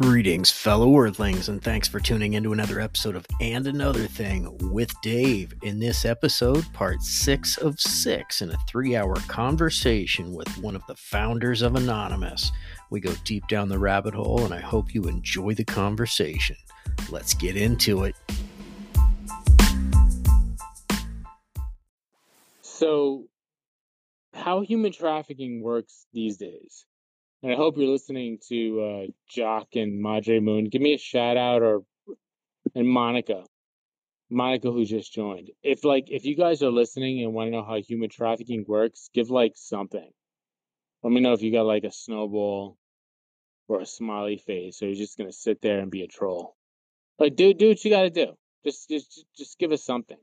Greetings, fellow Earthlings, and thanks for tuning into another episode of And Another Thing with Dave. In this episode, part six of six in a three hour conversation with one of the founders of Anonymous. We go deep down the rabbit hole, and I hope you enjoy the conversation. Let's get into it. So, how human trafficking works these days? And I hope you're listening to uh, Jock and Madre Moon. Give me a shout out or and Monica, Monica who just joined. If like if you guys are listening and want to know how human trafficking works, give like something. Let me know if you got like a snowball or a smiley face, or you're just gonna sit there and be a troll. Like, do do what you got to do. Just just just give us something.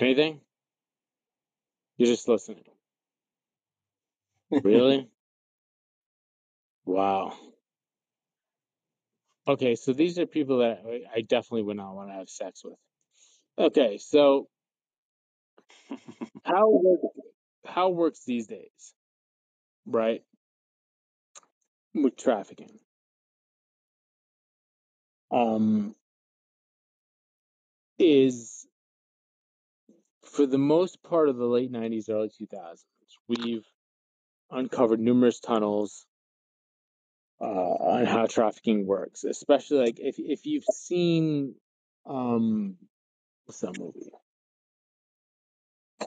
Anything? You're just listening. Really? Wow. Okay, so these are people that I definitely would not want to have sex with. Okay, so how how works these days, right? With trafficking. Um, is for the most part of the late 90s, early 2000s, we've uncovered numerous tunnels uh, on how trafficking works, especially like if if you've seen um what's that movie?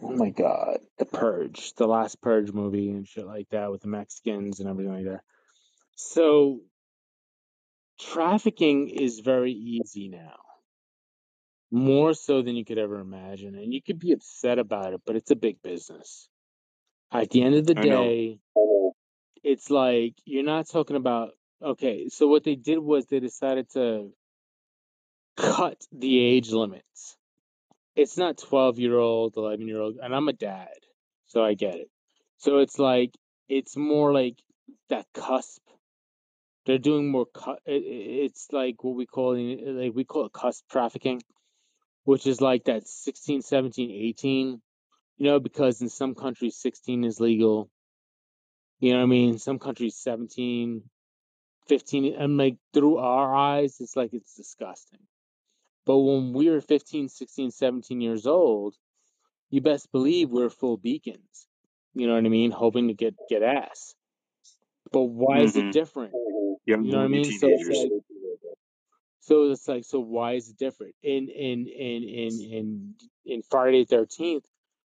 Oh my god, The Purge, the last Purge movie and shit like that with the Mexicans and everything like that. So trafficking is very easy now. More so than you could ever imagine. And you could be upset about it, but it's a big business. At the end of the I know. It's like you're not talking about okay, so what they did was they decided to cut the age limits. It's not 12 year old, 11 year old, and I'm a dad, so I get it. So it's like, it's more like that cusp. They're doing more, cu- it, it- it's like what we call, like we call it cusp trafficking, which is like that 16, 17, 18, you know, because in some countries 16 is legal. You know what I mean? Some countries 17, 15, and like through our eyes, it's like it's disgusting. But when we were 15, 16, 17 years old, you best believe we're full beacons. You know what I mean? Hoping to get get ass. But why is it Mhm. different? Young You know what I mean? So it's like, so it's like, so why is it different? In in in in in in Friday Thirteenth,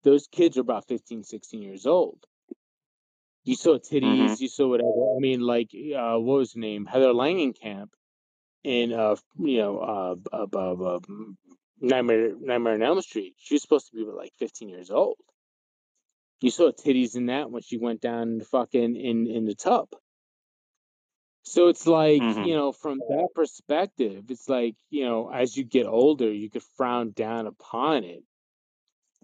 those kids are about 15, 16 years old. You saw titties, Mhm. you saw whatever. I mean, like, uh, what was her name? Heather Langenkamp in uh, you know, uh, uh, uh, uh, Nightmare Nightmare on Elm Street. She was supposed to be like 15 years old. You saw titties in that when she went down in the fucking in in the tub. So it's like, Mhm. you know, from that perspective, it's like, you know, as you get older, you could frown down upon it.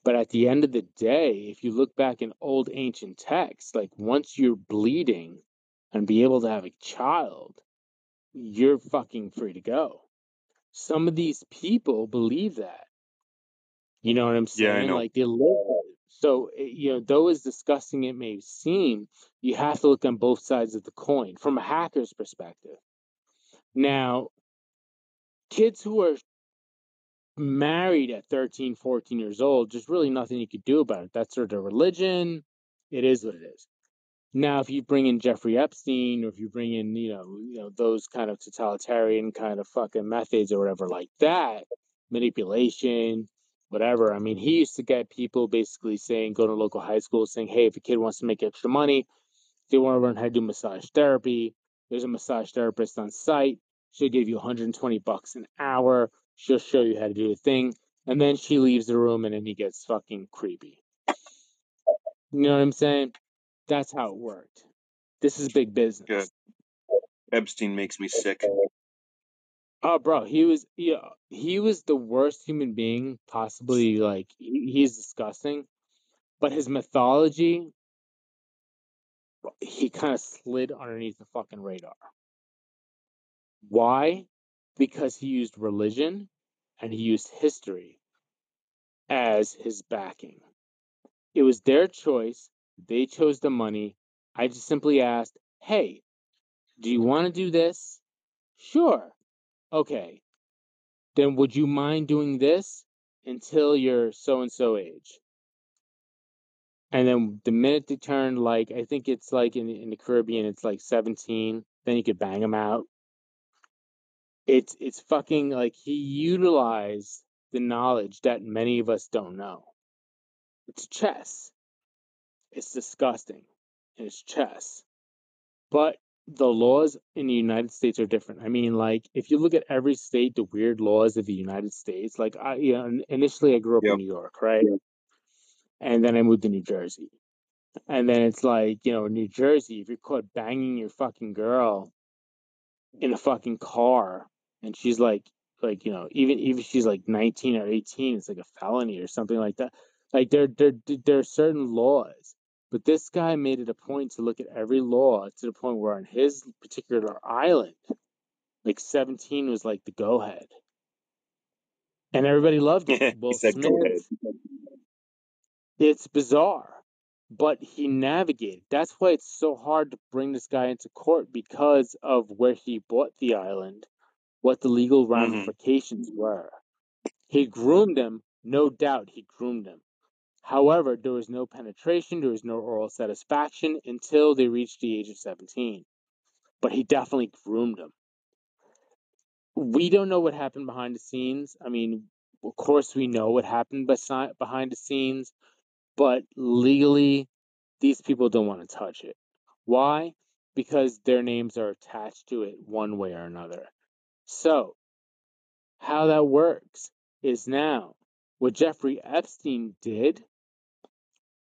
But at the end of the day, if you look back in old ancient texts, like once you're bleeding and be able to have a child, you're fucking free to go. Some of these people believe that. You know what I'm Yeah, I saying? know. Like they live. So, eh, you know, though as disgusting it may seem, you have to look on both sides of the coin from a hacker's perspective. Now, kids who are married at 13, 14 years old, there's really nothing you could do about it. That's their, their religion. It is what it is. Now, if you bring in Jeffrey Epstein, or if you bring in, you know, you know, those kind of totalitarian kind of fucking methods or whatever like that, manipulation, whatever. I mean, he used to get people basically saying, go to local high school, saying, hey, if a kid wants to make extra money, they want to learn how to do massage therapy, there's a massage therapist on site. She'll give you 120 bucks an hour. She'll show you how to do the thing, and then she leaves the room, and then he gets fucking creepy. You know what I'm saying? That's how it worked. This is big business. Good. Epstein makes me sick. Oh, bro, he was yeah, uh, he was the worst human being possibly. Like he, he's disgusting, but his mythology, he kind of slid underneath the fucking radar. Why? Because he used religion and he used history as his backing. It was their choice. They chose the money. I just simply asked, "Hey, Do you want to do this? Sure. Okay. Then would you mind doing this until you're so and so age? And then the minute they turn like I think it's like in in the Caribbean it's like 17, then you could bang them out. It's it's fucking like he utilized the knowledge that many of us don't know. It's chess. It's disgusting. It's chess. But the laws in the United States are different. I mean, like if you look at every state, the weird laws of the United States. Like I, you know, initially I grew up Yep. in New York, right? And then I moved to New Jersey. And then it's like, you know, New Jersey, if you're caught banging your fucking girl in a fucking car and she's like like, you know, even even if she's like 19 or 18, it's like a felony or something like that. Like there there there are certain laws. But this guy made it a point to look at every law to the point where on his particular island, like 17 was like the go ahead. And everybody loved it. Said, Smith, it's bizarre but he navigated that's why it's so hard to bring this guy into court because of where he bought the island what the legal Mhm. ramifications were. He groomed him no doubt he groomed him. However there was no penetration there was no oral satisfaction until they reached the age of 17 but he definitely groomed him. We don't know what happened behind the scenes. I mean of course we know what happened behind the scenes but legally these people don't want to touch it. Why? Because their names are attached to it one way or another so how that works is now what jeffrey epstein did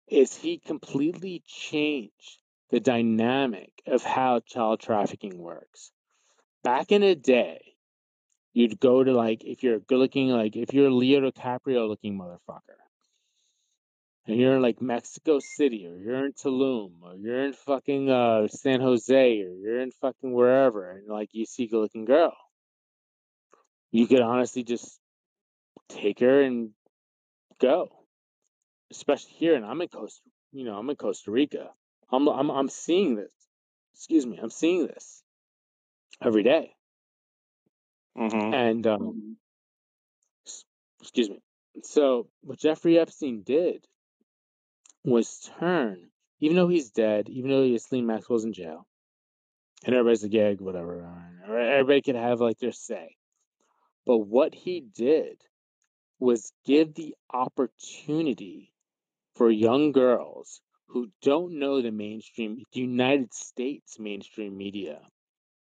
is he completely changed the dynamic of how child trafficking works. Back in the day you'd go to like if you're a good looking like if you're a leo DiCaprio looking motherfucker and you're in like Mexico City or you're in Tulum or you're in fucking uh San Jose or you're in fucking wherever and like you see a good looking girl, you could honestly just take her and go. Especially here and I'm in Costa you know, I'm in Costa Rica. I'm I'm I'm seeing this. Excuse me, I'm seeing this every day. Mhm. And um excuse me. So what Jeffrey Epstein did was turn, even though he's dead, even though Ghislaine Maxwell's in jail, and everybody's like, yeah, whatever. Everybody can have like their say. But what he mm-hmm. did was give the opportunity for young girls who don't know the mainstream, the United States mainstream media,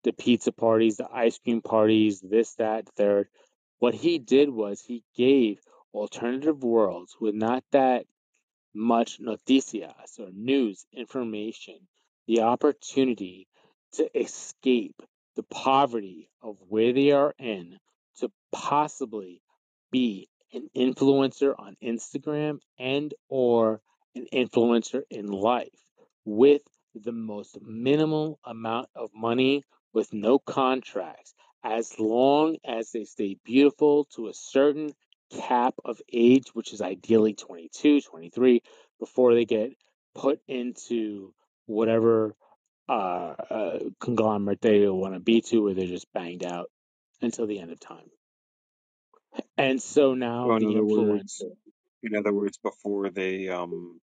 the pizza parties, the ice cream parties, this, that, third. What he did was he gave alternative worlds with not that much noticias or news information the opportunity to escape the poverty of where they are in possibly be an influencer on Instagram and or an influencer in life with the most minimal amount of money with no contracts as long as they stay beautiful to a certain cap of age which is ideally 22 23 before they get put into whatever uh, uh conglomerate they want to be to where they're just banged out until the end of time and so now So in the other words, influencer in other words, before they um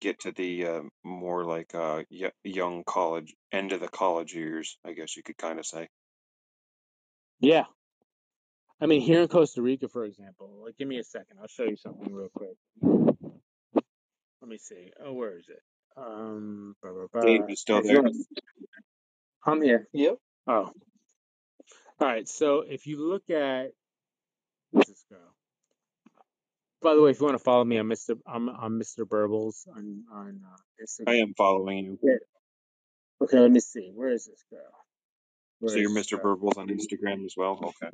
get to the uh, more like uh y- young college end of the college years, I guess you could kind of say. yeah i mean here in costa rica for example like give me a second i'll show you something real quick let me see oh where is it um blah, blah, Dave, blah. you still there? i'm here Yep. oh all right so if you look at who's this girl by the way if you want to follow me i'm mr i'm, I'm mr burbles on on uh, instagram I am following you. Yeah. okay let me see where is this girl where So you're Mr. Burbles on Instagram as well? Okay.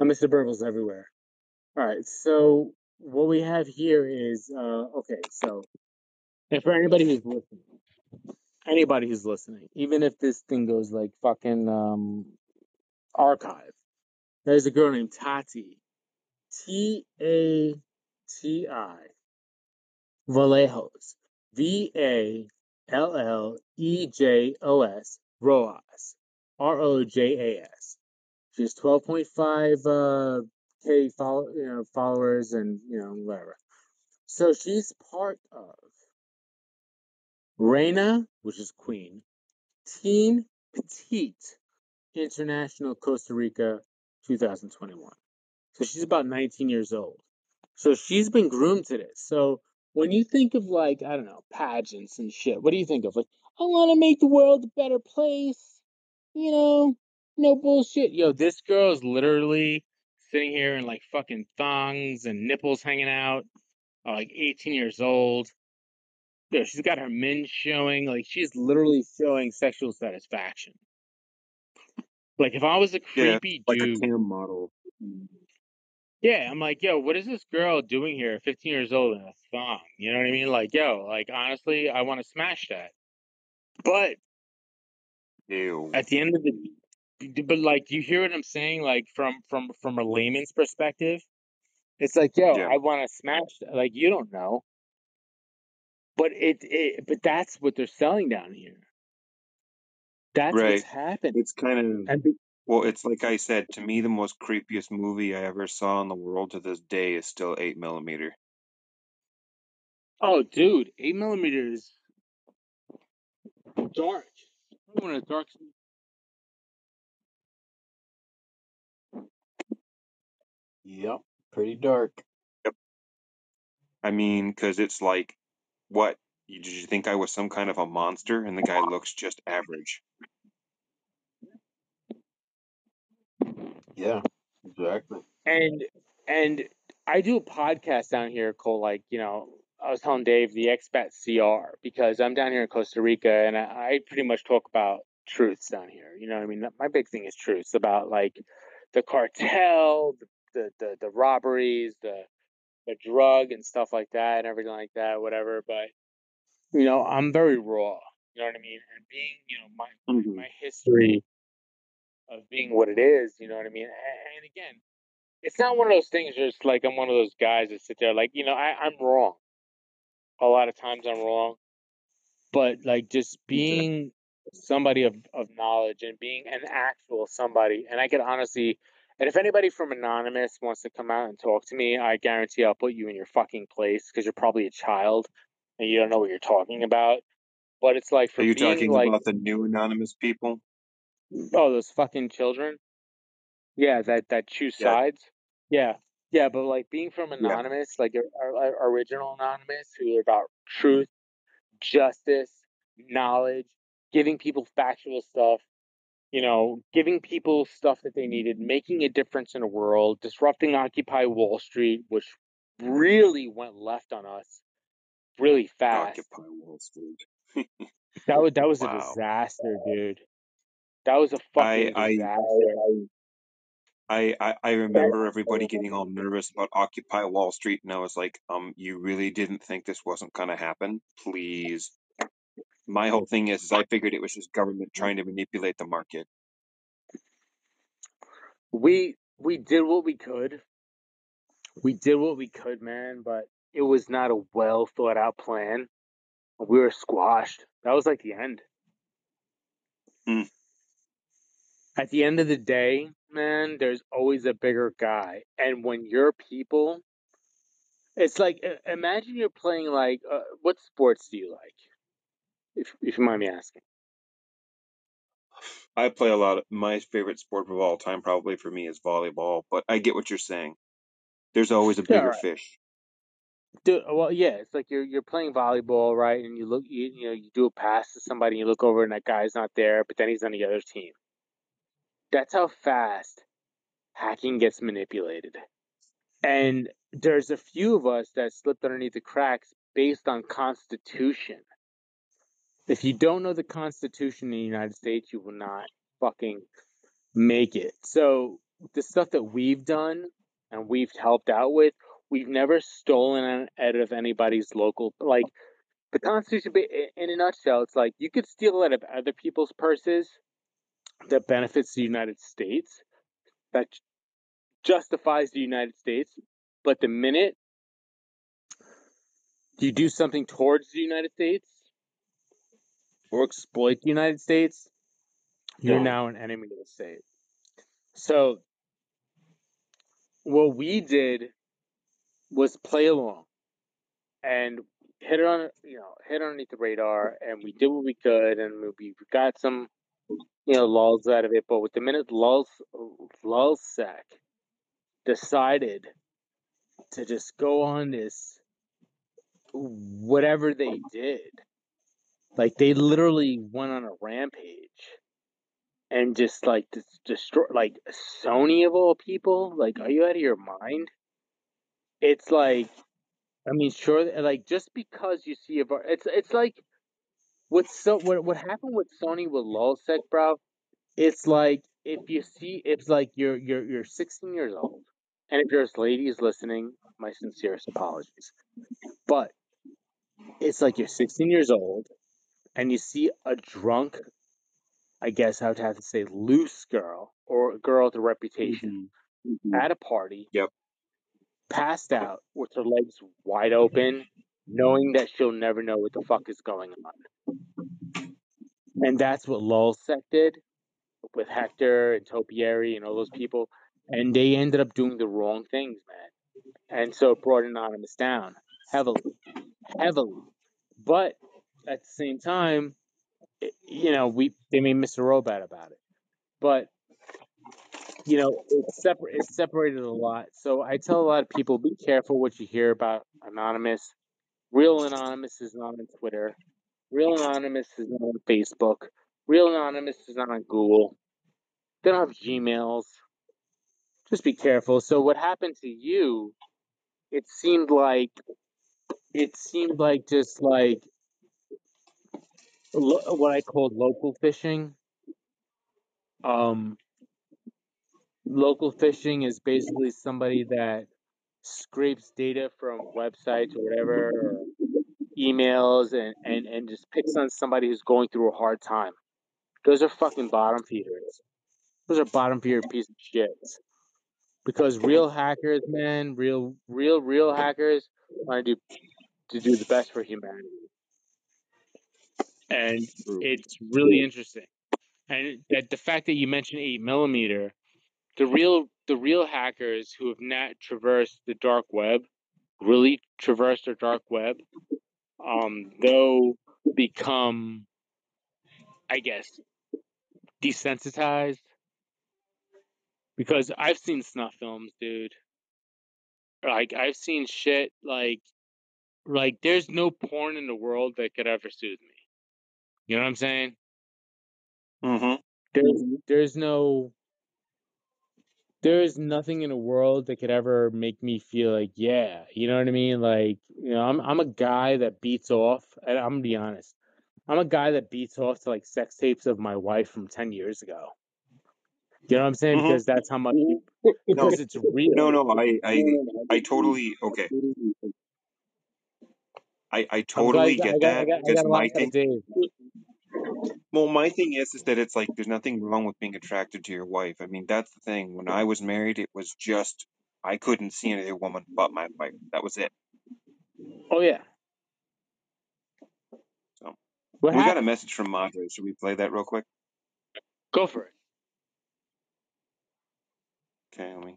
I'm Mr. Burbles everywhere. All right, so what we have here is uh, okay. So, and for anybody who's listening, anybody who's listening, even if this thing goes like fucking um, archive, there's a girl named Tati, T A T I Vallejos, V A L L E J O S, Rojas, R O J A S. She has 12.5 uh, k follow, you know, followers and you know whatever. So she's part of Reina, which is Queen, Teen Petite International Costa Rica 2021. So she's about 19 years old. So she's been groomed to this. So when you think of like, I don't know, pageants and shit, what do you think of? Like, I want to make the world a better place. You know, no bullshit. Yo, this girl is literally sitting here in like fucking thongs and nipples hanging out, uh, like 18 years old. Yeah, she's got her men showing. Like, she's literally showing sexual satisfaction. Like, if I was a Yeah, creepy like a cam model. Yeah, I'm like, yo, what is this girl doing here, 15 years old in a thong? You know what I mean? Like, yo, like, honestly, I want to smash that. But Ew. at the end of the but like you hear what i'm saying like from from from a layman's perspective it's like yo Yeah. i want to smash that. like you don't know but it, it but that's what they're selling down here that's Right. what's happening It's kind of and be, well, it's like I said, to me the most creepiest movie I ever saw in the world to this day is still eight millimeter. oh dude eight millimeters dark one of the dark Yep. Pretty dark. Yep. I mean, because it's like, what? Did you think I was some kind of a monster? And the guy looks just average. Yeah. Exactly. and and I do a podcast down here called like you know I was telling Dave the expat CR because I'm down here in Costa Rica and I, I pretty much talk about truths down here. You know what I mean? My big thing is truths about like the cartel, the the the, the robberies, the the drug and stuff like that and everything like that, whatever. But you know, I'm very raw. You know what I mean? And being you know my Mhm. my history of being what it is, you know what I mean? And, again, it's not one of those things just like I'm one of those guys that sit there like, you know, I, I'm wrong. A lot of times I'm wrong. But like just mm-hmm. being somebody of, of knowledge and being an actual somebody and I could honestly and if anybody from Anonymous wants to come out and talk to me, I guarantee I'll put you in your fucking place because you're probably a child and you don't know what you're talking about. But it's like for Are you being talking like about the new anonymous people? Oh, those fucking children. Yeah, that that choose Yeah. sides. Yeah, yeah, but like being from Yeah. anonymous, like our, our original anonymous, who are about truth, justice, knowledge, giving people factual stuff. You know, giving people stuff that they needed, making a difference in the world, disrupting Occupy Wall Street, which really went left on us really fast. Occupy Wall Street. That was that was a disaster, dude. That was a fucking I disaster. I, I I remember everybody getting all nervous about Occupy Wall Street, and I was like, um, you really didn't think this wasn't gonna happen? Please. My whole thing is, is I figured it was just government trying to manipulate the market. we we did what we could. We did what we could, man, but it was not a well thought out plan. We were squashed. That was like the end. Hmm. At the end of the day, man, there's always a bigger guy. And when your people, it's like imagine you're playing like uh, what sports do you like? If if you mind me asking. I play a lot of my favorite sport of all time, probably for me, is volleyball. But I get what you're saying. There's always a Yeah, bigger right. fish. Dude, well, yeah, it's like you're you're playing volleyball, right? And you look, you, you know, you do a pass to somebody, and you look over, and that guy's not there, but then he's on the other team. That's how fast hacking gets manipulated. And there's a few of us that slipped underneath the cracks based on Constitution. If you don't know the Constitution in the United States, you will not fucking make it. So the stuff that we've done and we've helped out with, we've never stolen an out of anybody's local like the Constitution. In a nutshell, it's like you could steal out of other people's purses that benefits the United States, that justifies the United States, but the minute you do something towards the United States or exploit the United States, you're now an enemy of the state. So what we did was play along and hit it on you know hit underneath the radar and we did what we could and we got some you know lulls out of it but with the minute lulls lulzsec decided to just go on this whatever they did like they literally went on a rampage and just like destroy like Sony of all people. Like, are you out of your mind? It's like, I mean, sure, like just because you see a bar, it's it's like what's so what what happened with Sony with Lulzsec, bro. It's like if you see, it's like you're you're you're 16 years old, and if there's ladies listening, my sincerest apologies, but it's like you're 16 years old, and you see a drunk I guess I would have to say loose girl or a girl with a reputation Mhm. Mhm. at a party, Yep. passed out with her legs wide open, knowing that she'll never know what the fuck is going on. And that's what Lulzsec did with Hector and Topiary and all those people. And they ended up doing the wrong things, man. And so it brought Anonymous down heavily, heavily. But at the same time, it- you know, we they made Mr. Robot about it, but you know, it's separate. It's separated a lot. So I tell a lot of people, be careful what you hear about Anonymous. Real Anonymous is not on Twitter. Real Anonymous is not on Facebook. Real Anonymous is not on Google. They don't have Gmails. Just be careful. So what happened to you? It seemed like it seemed like just like lo- what I called local fishing. Um, local fishing is basically somebody that scrapes data from websites or whatever, or emails, and, mm-hmm. and, and just picks on somebody who's going through a hard time. Those are fucking bottom feeders. Those are bottom feeder piece of shit. Because real hackers, man, real, real, real hackers want to do to do the best for humanity. And it's really interesting. And that the fact that you mentioned eight millimeter, the real the real hackers who have not traversed the dark web, really traversed the dark web, um, they'll become, I guess, desensitized. Because I've seen snuff films, dude. Like I've seen shit like like there's no porn in the world that could ever soothe me. You know what I'm saying? Mm-hmm. There's there's no there is nothing in the world that could ever make me feel like yeah, you know what I mean? Like you know, I'm I'm a guy that beats off, and I'm gonna be honest, I'm a guy that beats off to like sex tapes of my wife from ten years ago. You know what I'm saying? Mhm. Because that's how much No, because it's real. no, no. I, I, I totally okay. I, I I'm glad totally you got, I get got, I that got, I because got a my thing. Of Dave. Well, my thing is, is that it's like there's nothing wrong with being attracted to your wife. I mean, that's the thing. When I was married, it was just I couldn't see any other woman but my wife. That was it. Oh yeah. So What we got a message from Madre. Should we play that real quick? Go for it. Okay, let me.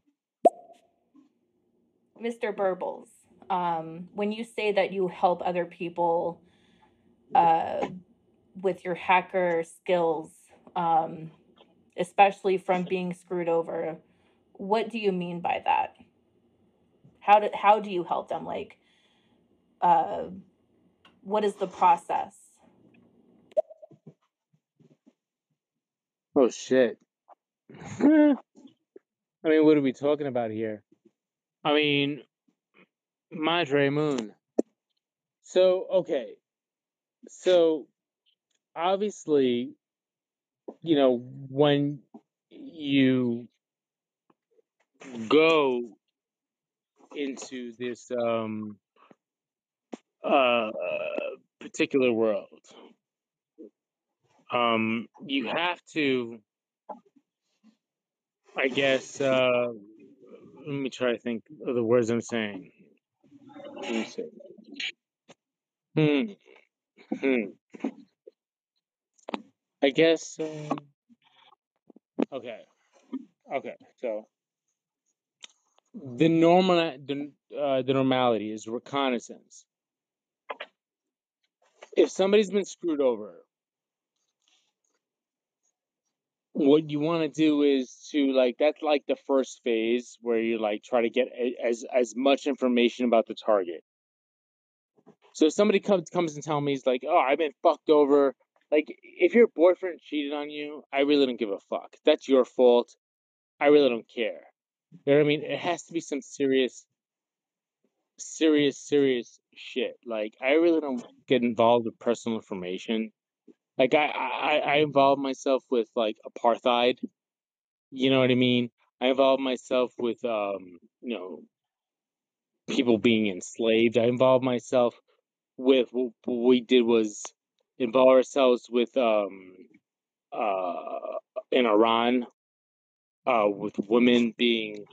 Mr. Burbles, um, when you say that you help other people uh, with your hacker skills, um, especially from being screwed over, what do you mean by that? How do how do you help them? Like, uh, what is the process? Oh shit. I mean, what are we talking about here? I mean, Madre Moon. So, okay. So, obviously, you know, when you go into this um uh particular world, um you have to I guess uh let me try to think of the words I'm saying. Hmm. Hmm. I guess um Okay. Okay. So the normal the uh, the normality is reconnaissance. If somebody's been screwed over, what you want to do is to like that's like the first phase where you like try to get a, as as much information about the target. So if somebody comes comes and tells me he's like, "Oh, I've been fucked over." Like if your boyfriend cheated on you, I really don't give a fuck. That's your fault. I really don't care. You know what I mean? It has to be some serious serious serious shit. Like I really don't get involved with personal information. Like I I, I involve myself with like apartheid. You know what I mean? I involve myself with um, you know, people being enslaved. I involve myself with what we did was involve ourselves with um uh in Iran uh with women being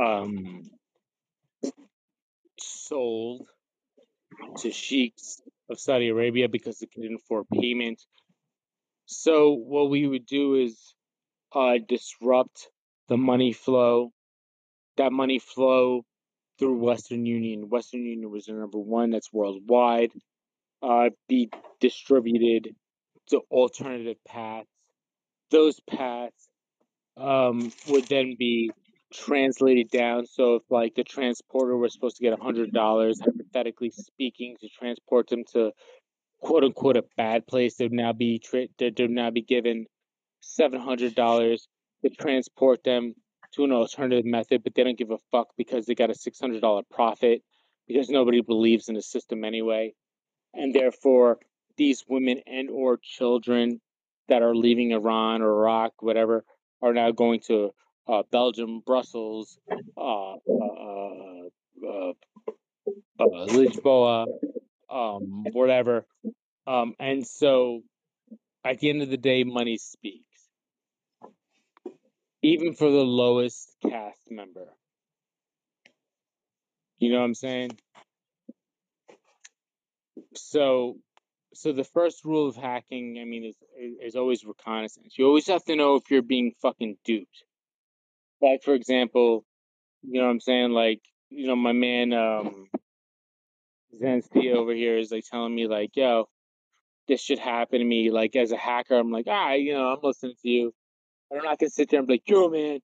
um sold to sheiks of Saudi Arabia because they couldn't afford payment. So what we would do is uh disrupt the money flow. That money flow through Western Union. Western Union was the number one, that's worldwide. Uh be distributed to alternative paths. Those paths um, would then be translated down. So if like the transporter was supposed to get a hundred dollars, hypothetically speaking, to transport them to quote unquote a bad place, they'd now be tra- they'd now be given seven hundred dollars to transport them to an alternative method, but they don't give a fuck because they got a six hundred dollar profit because nobody believes in the system anyway, and therefore these women and or children that are leaving Iran or Iraq, whatever, are now going to uh, Belgium, Brussels, uh, uh, uh, uh, Lisboa, um, whatever. Um, and so at the end of the day, money speaks, even for the lowest cast member. You know what I'm saying? So, so the first rule of hacking, I mean, is is always reconnaissance. You always have to know if you're being fucking duped. Like, for example, you know what I'm saying? Like, you know, my man um Zensty over here is like telling me like, yo, this should happen to me. Like as a hacker, I'm like, ah, you know, I'm listening to you. I'm not gonna sit there and be like, yo, man,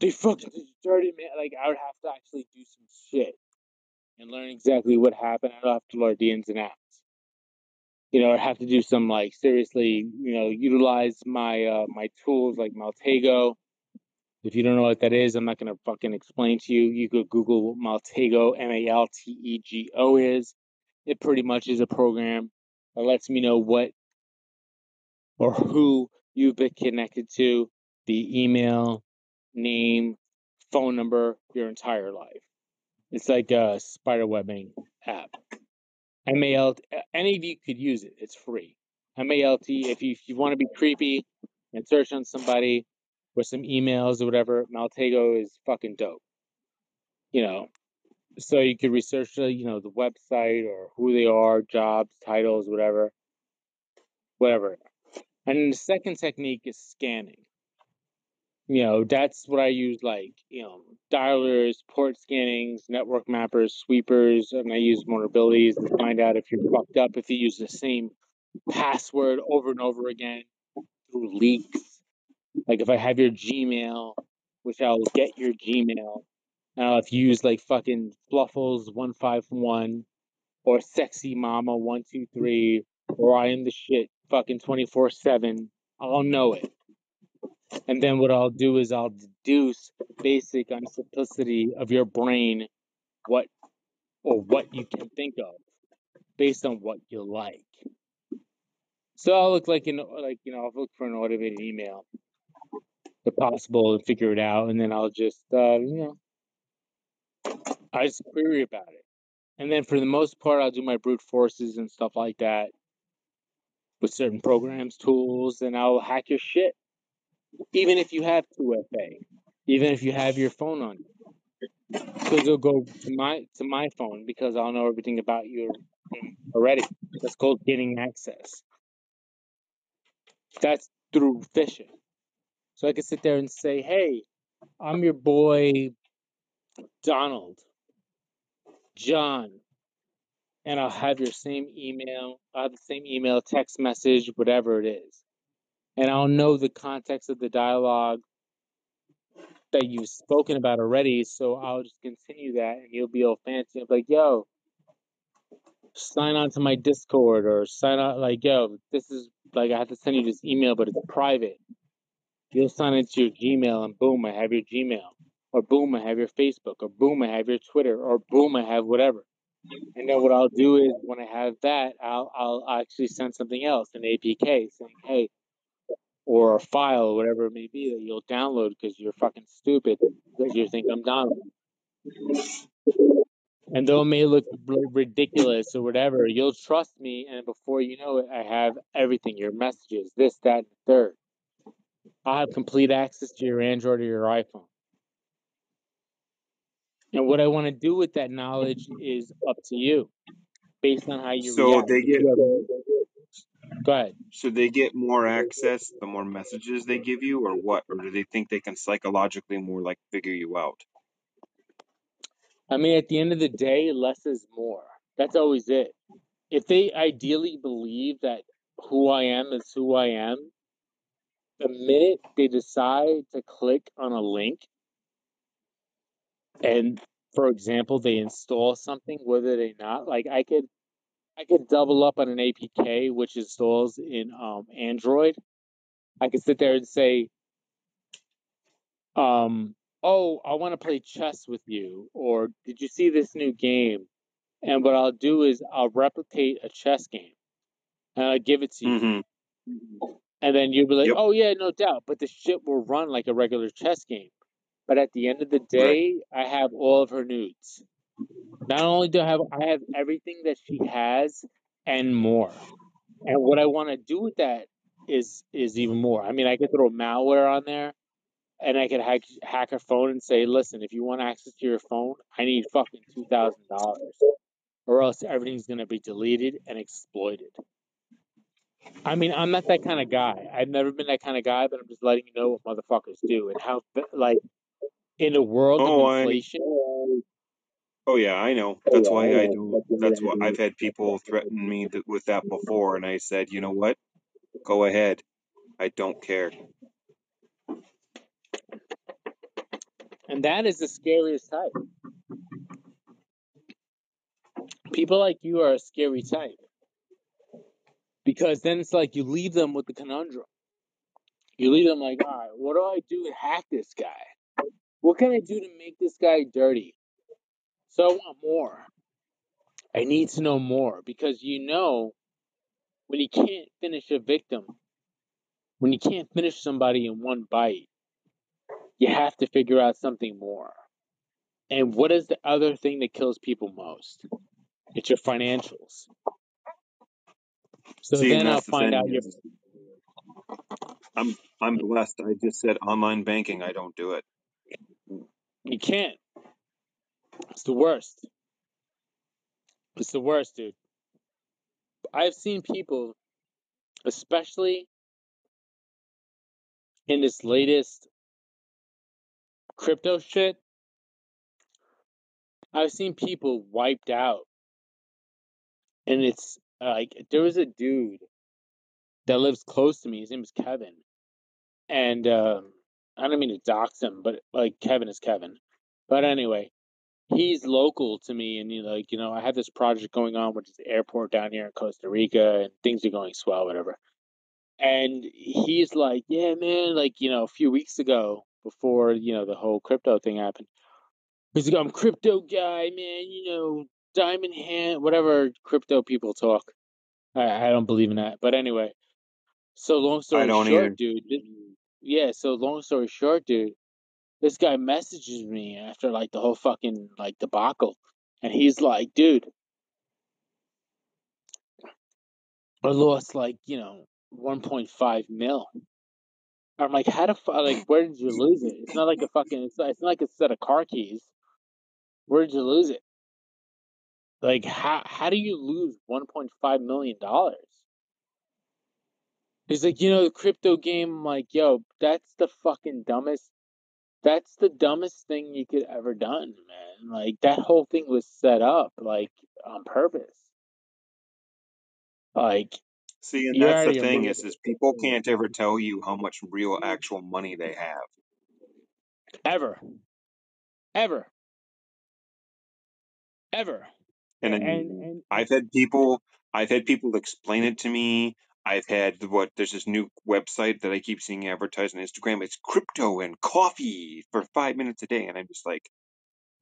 they fucking dirty, man. Like I would have to actually do some shit and learn exactly what happened. I don't have to learn and outs. You know, I'd have to do some like seriously, you know, utilize my uh my tools like Maltego. If you don't know what that is, I'm not gonna fucking explain to you. You could Google what Maltego, M A L T E G O is. It pretty much is a program that lets me know what or who you've been connected to, the email, name, phone number, your entire life. It's like a spider webbing app. MAL, any of you could use it. It's free. MALT, if you, if you want to be creepy and search on somebody with some emails or whatever, Maltego is fucking dope. You know, so you could research, the, you know, the website or who they are, jobs, titles, whatever, whatever. And the second technique is scanning. You know, that's what I use like, you know, dialers, port scannings, network mappers, sweepers, and I use vulnerabilities to find out if you're fucked up, if you use the same password over and over again through leaks. Like if I have your Gmail, which I'll get your Gmail, and I'll have used like fucking Fluffles151 or Sexy Mama 123 or I am the shit fucking 24 7. I'll know it. And then what I'll do is I'll deduce basic on simplicity of your brain what or what you can think of based on what you like. So I'll look like an like you know I'll look for an automated email if possible and figure it out, and then I'll just uh, you know I just query about it, and then for the most part I'll do my brute forces and stuff like that with certain programs, tools, and I'll hack your shit. Even if you have 2FA, even if you have your phone on you. Because it'll go to my to my phone because I'll know everything about you already. That's called getting access. That's through phishing. So I could sit there and say, "Hey, I'm your boy Donald, John," and I'll have your same email, I'll have the same email, text message, whatever it is, and I'll know the context of the dialogue that you've spoken about already. So I'll just continue that, and you'll be all fancy. I'm like, "Yo." sign on to my Discord or sign on like, yo, this is like I have to send you this email, but it's private. You'll sign into your Gmail and boom, I have your Gmail. Or boom, I have your Facebook. Or boom, I have your Twitter. Or boom, I have whatever. And then what I'll do is when I have that, I'll I'll actually send something else, an APK saying, hey, or a file or whatever it may be that you'll download because you're fucking stupid because you think I'm dumb. And though it may look ridiculous or whatever, you'll trust me, and before you know it, I have everything your messages, this, that, and third. I'll have complete access to your Android or your iPhone. And what I want to do with that knowledge is up to you, based on how you so react. they get Go ahead. so they get more access the more messages they give you or what or do they think they can psychologically more like figure you out I mean, at the end of the day, less is more. That's always it. If they ideally believe that who I am is who I am, the minute they decide to click on a link and for example they install something whether they not like i could i could double up on an apk which installs in um, android. I could sit there and say um oh i want to play chess with you or did you see this new game? And what i'll do is i'll replicate a chess game and i'll give it to you. Mm-hmm. and then you'll be like Yep. oh yeah no doubt but the shit will run like a regular chess game. But at the end of the day i have all of her nudes not only do i have i have everything that she has and more. And what i want to do with that is is even more. I mean i could throw malware on there and i could hack hack her phone and say listen if you want access to your phone i need fucking $2000 or else everything's going to be deleted and exploited. I mean, I'm not that kind of guy. I've never been that kind of guy, but I'm just letting you know what motherfuckers do and how, like, in a world Oh, of inflation, oh yeah i know oh, that's why i do that's why i've had people threaten me th- with that before and i said you know what go ahead i don't care and that is the scariest type. People like you are a scary type because then it's like you leave them with the conundrum. You leave them like, all right, what do I do to hack this guy? What can I do to make this guy dirty? So I want more. I need to know more because you know when you can't finish a victim, when you can't finish somebody in one bite, you have to figure out something more. And what is the other thing that kills people most? It's your financials. So See, then I'll that's the find out your i'm i'm blessed i just said online banking i don't do it You can't. It's the worst. It's the worst, dude. I've seen people, especially in this latest crypto shit, I've seen people wiped out. And it's like, there was a dude that lives close to me. His name is Kevin. And um, I don't mean to dox him, but like, Kevin is Kevin. But anyway, he's local to me and you like you know i have this project going on which is the airport down here in costa rica and things are going swell whatever and he's like yeah man like you know a few weeks ago before you know the whole crypto thing happened he's like i'm crypto guy man you know diamond hand whatever crypto people talk i, I don't believe in that but anyway so long story short either. dude yeah so long story short dude this guy messages me after like the whole fucking like debacle and he's like dude i lost like you know 1.5 mil i'm like how the fuck like where did you lose it it's not like a fucking it's not, it's not like a set of car keys where did you lose it like how how do you lose 1.5 million dollars He's like, you know, the crypto game. I'm like, yo, that's the fucking dumbest. That's the dumbest thing you could ever done, man. Like that whole thing was set up like on purpose. Like See, and that's the thing is, is people can't ever tell you how much real actual money they have. ever, ever, ever. And And and I've had people, I've had people explain it to me. I've had what there's this new website that I keep seeing advertised on Instagram. It's crypto and coffee for five minutes a day, and I'm just like,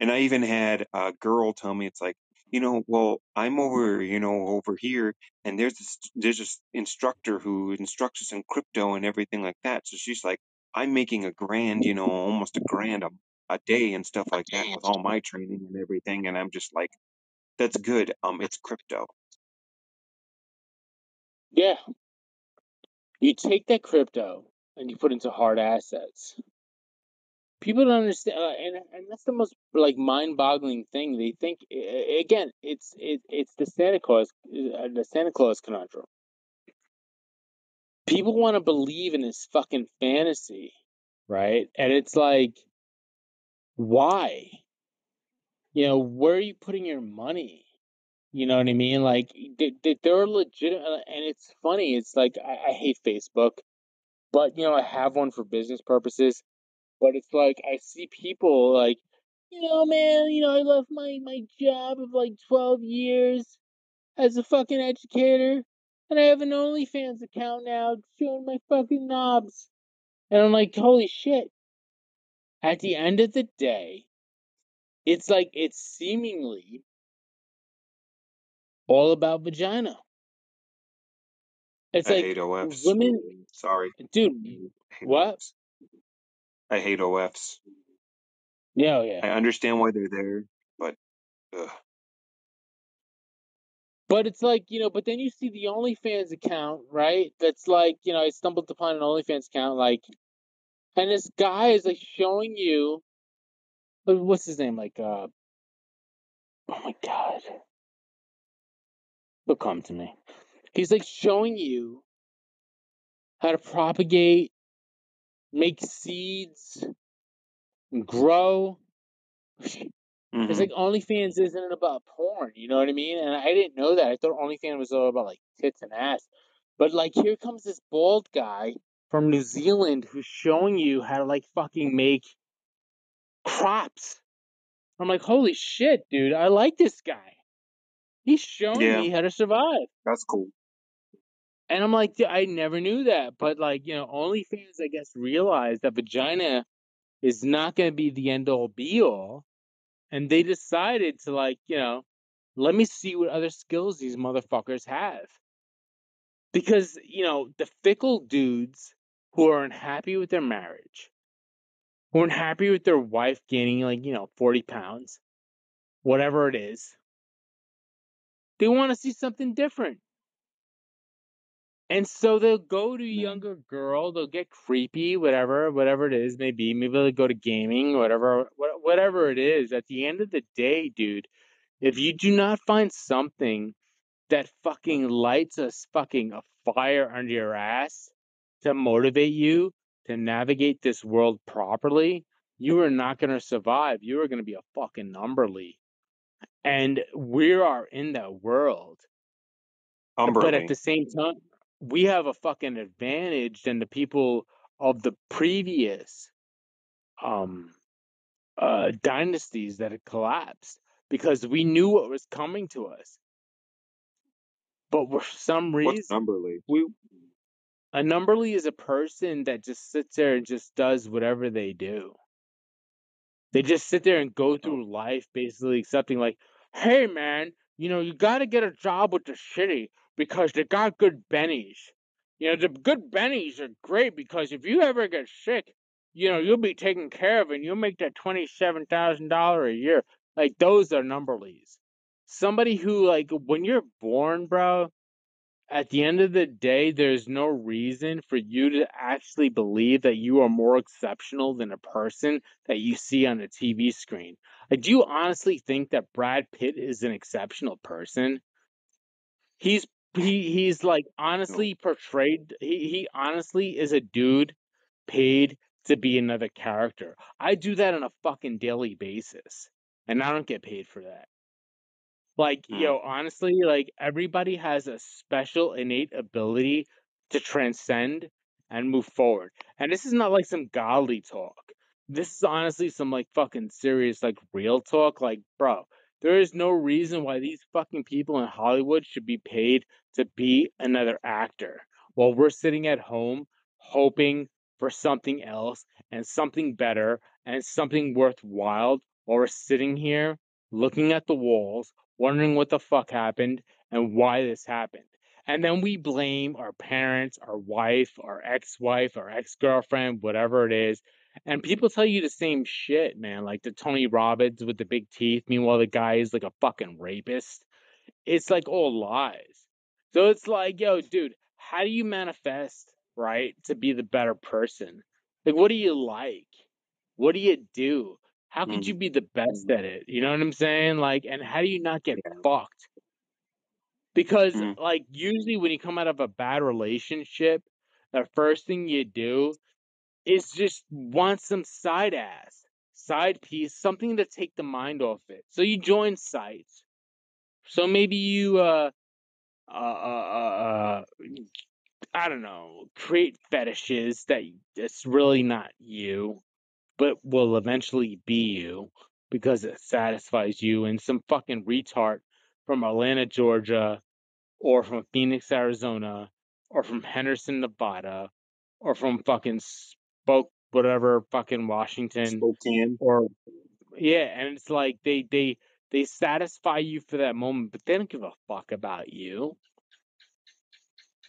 and I even had a girl tell me it's like, you know, well, I'm over, you know, over here, and there's this there's this instructor who instructs us in crypto and everything like that. So she's like, I'm making a grand, you know, almost a grand a, a day and stuff like that with all my training and everything, and I'm just like, that's good. Um, it's crypto. Yeah, you take that crypto and you put into hard assets. People don't understand, uh, and and that's the most like mind-boggling thing. They think again, it's it, it's the Santa Claus, uh, the Santa Claus conundrum. People want to believe in this fucking fantasy, right? And it's like, why? You know, where are you putting your money? You know what I mean? Like they, they, they're legit, uh, and it's funny. It's like I, I hate Facebook, but you know I have one for business purposes. But it's like I see people like, you know, man, you know, I left my my job of like twelve years as a fucking educator, and I have an OnlyFans account now showing my fucking knobs, and I'm like, holy shit! At the end of the day, it's like it's seemingly all about vagina. It's I like hate OFs. women, Sorry. dude. What? OFs. I hate OFs. Yeah, oh, yeah. I understand why they're there, but ugh. But it's like, you know, but then you see the OnlyFans account, right? That's like, you know, I stumbled upon an OnlyFans account, like, and this guy is like showing you, what's his name? Like, uh, oh my God. He'll come to me. He's like showing you how to propagate, make seeds, grow. Mhm. It's like OnlyFans isn't about porn, you know what I mean? And I didn't know that. I thought OnlyFans was all about like tits and ass. But like here comes this bald guy from New Zealand who's showing you how to like fucking make crops. I'm like, holy shit, dude, I like this guy. He's showing Yeah. me how to survive. That's cool. And I'm like, I never knew that. But like, you know, OnlyFans, I guess, realized that vagina is not going to be the end all be all. And they decided to like, you know, let me see what other skills these motherfuckers have. Because, you know, the fickle dudes who are unhappy with their marriage, who are unhappy with their wife gaining like, you know, 40 pounds, whatever it is, they want to see something different. And so they'll go to a younger girl, they'll get creepy, whatever, whatever it is, maybe. Maybe they'll go to gaming, whatever, whatever it is. At the end of the day, dude, if you do not find something that fucking lights a fucking a fire under your ass to motivate you to navigate this world properly, you are not going to survive. You are going to be a fucking numberly. And we are in that world. But at the same time, we have a fucking advantage than the people of the previous um uh dynasties that had collapsed because we knew what was coming to us. But for some What's reason, Umberly? we a numberly is a person that just sits there and just does whatever they do. They just sit there and go Oh. through life basically accepting like, hey man, you know, you gotta get a job with the city because they got good bennies. You know, the good bennies are great because if you ever get sick, you know, you'll be taken care of and you'll make that twenty seven thousand dollar a year. Like those are number numberlies. Somebody who like when you're born, bro, at the end of the day, there's no reason for you to actually believe that you are more exceptional than a person that you see on a TV screen. Like, do honestly think that Brad Pitt is an exceptional person? He's he he's like honestly portrayed he he honestly is a dude paid to be another character. I do that on a fucking daily basis and I don't get paid for that. Like, Mm. yo, honestly, like everybody has a special innate ability to transcend and move forward. And this is not like some godly talk. This is honestly some like fucking serious, like real talk. Like, bro, there is no reason why these fucking people in Hollywood should be paid to be another actor while we're sitting at home hoping for something else and something better and something worthwhile while we're sitting here looking at the walls, wondering what the fuck happened and why this happened. And then we blame our parents, our wife, our ex wife, our ex girlfriend, whatever it is. And people tell you the same shit, man. Like the Tony Robbins with the big teeth. Meanwhile, the guy is like a fucking rapist. It's like all lies. So it's like, yo, dude, how do you manifest, right, to be the better person? Like, what do you like? What do you do? How could you be the best at it? You know what I'm saying? Like, and how do you not get fucked? Because, Mm. like, usually when you come out of a bad relationship, the first thing you do is just want some side ass, side piece, something to take the mind off it. So you join sites. So maybe you, uh, uh, uh, uh, I don't know, create fetishes that it's really not you, but will eventually be you because it satisfies you. And some fucking retard from Atlanta, Georgia, or from Phoenix, Arizona, or from Henderson, Nevada, or from fucking Spoke, whatever, fucking Washington, Spokane. or yeah, and it's like they they they satisfy you for that moment, but they don't give a fuck about you.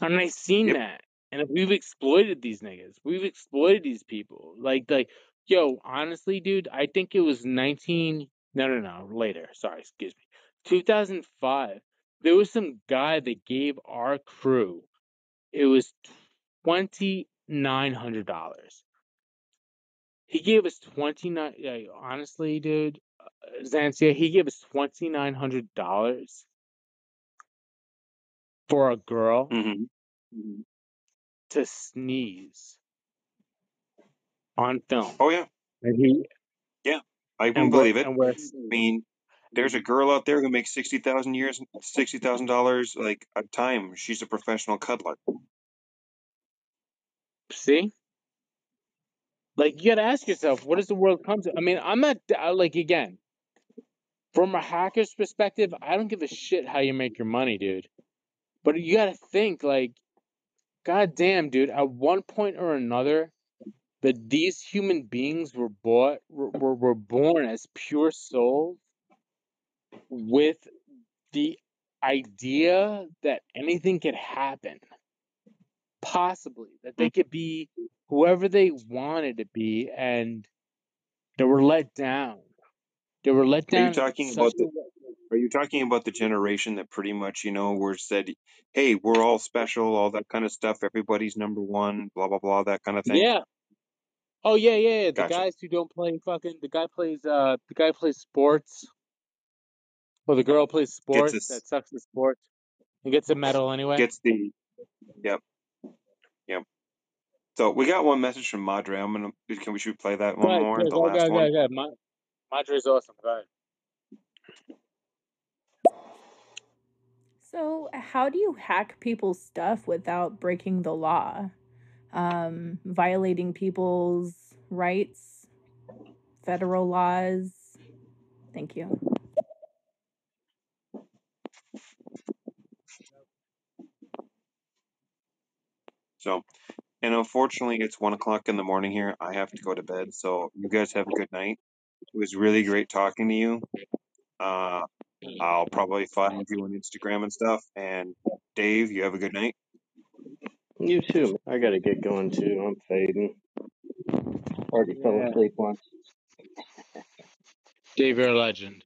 And I've seen Yep. that. And we've exploited these niggas. We've exploited these people. Like like yo, honestly, dude, I think it was nineteen no no no, later. Sorry, excuse me. Two thousand five. There was some guy that gave our crew it was twenty nine hundred dollars. He gave us twenty nine. Yeah, honestly, dude, uh, Zancia, he gave us twenty nine hundred dollars for a girl hmm to sneeze on film, Oh yeah, and he I can believe it. I mean, there's a girl out there who makes sixty thousand years, sixty thousand dollars like a time. She's a professional cuddler. see. Like you gotta ask yourself, what does the world come to? I mean, I'm not like again, from a hacker's perspective, I don't give a shit how you make your money, dude. But you gotta think, like, god damn, dude, at one point or another, that these human beings were bought were, were, born as pure souls with the idea that anything could happen. Possibly. That they could be whoever they wanted to be and they were let down. They were let down. Are you talking about the? Are you talking about the generation that pretty much you know were said, "Hey, we're all special," all that kind of stuff. Everybody's number one, blah blah blah, that kind of thing. Yeah. Oh yeah, yeah, yeah. The Gotcha. guys who don't play fucking the guy plays uh the guy plays sports. Well, the girl plays sports us- that sucks at sports and gets a medal anyway. Gets the. Yep. Yep. So we got one message from Madre. I'm gonna. Can we should play that Go one ahead, more? go, The go, last go, one. go, go. Ma- Madre's awesome. Go ahead. So, how do you hack people's stuff without breaking the law? Um, violating people's rights, federal laws? Thank you. So, and unfortunately, it's one o'clock in the morning here. I have to go to bed. So you guys have a good night. It was really great talking to you. Uh, I'll probably find you on Instagram and stuff. And Dave, you have a good night. You too. I gotta get going too. I'm fading. Already fell Yeah. asleep once. Dave, you're a legend.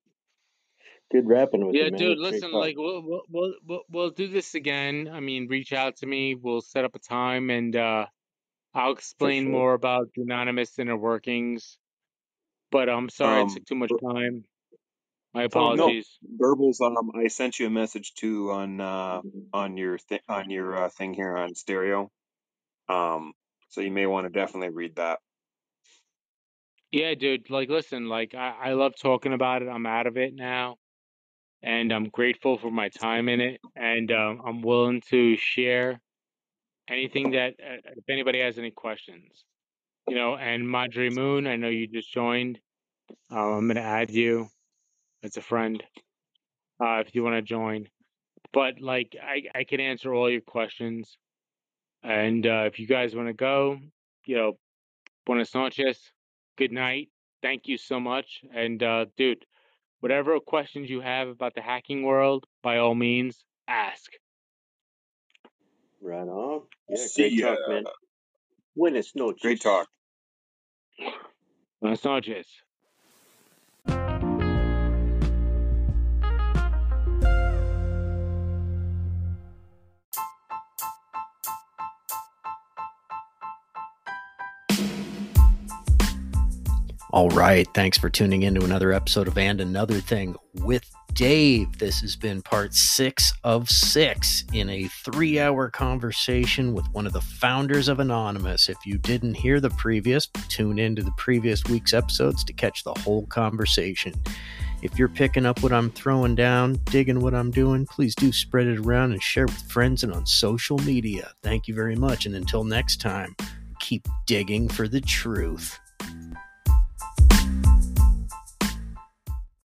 Good rapping with Yeah, you, man. Yeah, dude. Great Listen, talk. like we'll, we'll we'll we'll we'll do this again. I mean, reach out to me. We'll set up a time, and uh, I'll explain sure. more about the anonymous inner workings. But I'm sorry Um, it took too much time. My Oh, no. apologies. Burbles, um, I sent you a message too on uh on your thi- on your uh, thing here on stereo. Um, so you may want to definitely read that. Yeah, dude. Like, listen, like I, I love talking about it. I'm out of it now, and I'm grateful for my time in it, and um, I'm willing to share anything that uh, if anybody has any questions, you know. And Madre Moon, I know you just joined. Uh, I'm gonna add you as a friend uh, if you want to join. But like, I I can answer all your questions, and uh, if you guys want to go, you know, buenas noches, good night. Thank you so much, and uh, dude. whatever questions you have about the hacking world, by all means, ask. Right on. Yeah, See great talk, ya. man. Buenas noches. Great talk. Buenas noches. All right. Thanks for tuning in to another episode of And Another Thing with Dave. This has been part six of six in a three hour conversation with one of the founders of Anonymous. If you didn't hear the previous, tune into the previous week's episodes to catch the whole conversation. If you're picking up what I'm throwing down, digging what I'm doing, please do spread it around and share with friends and on social media. Thank you very much. And until next time, keep digging for the truth.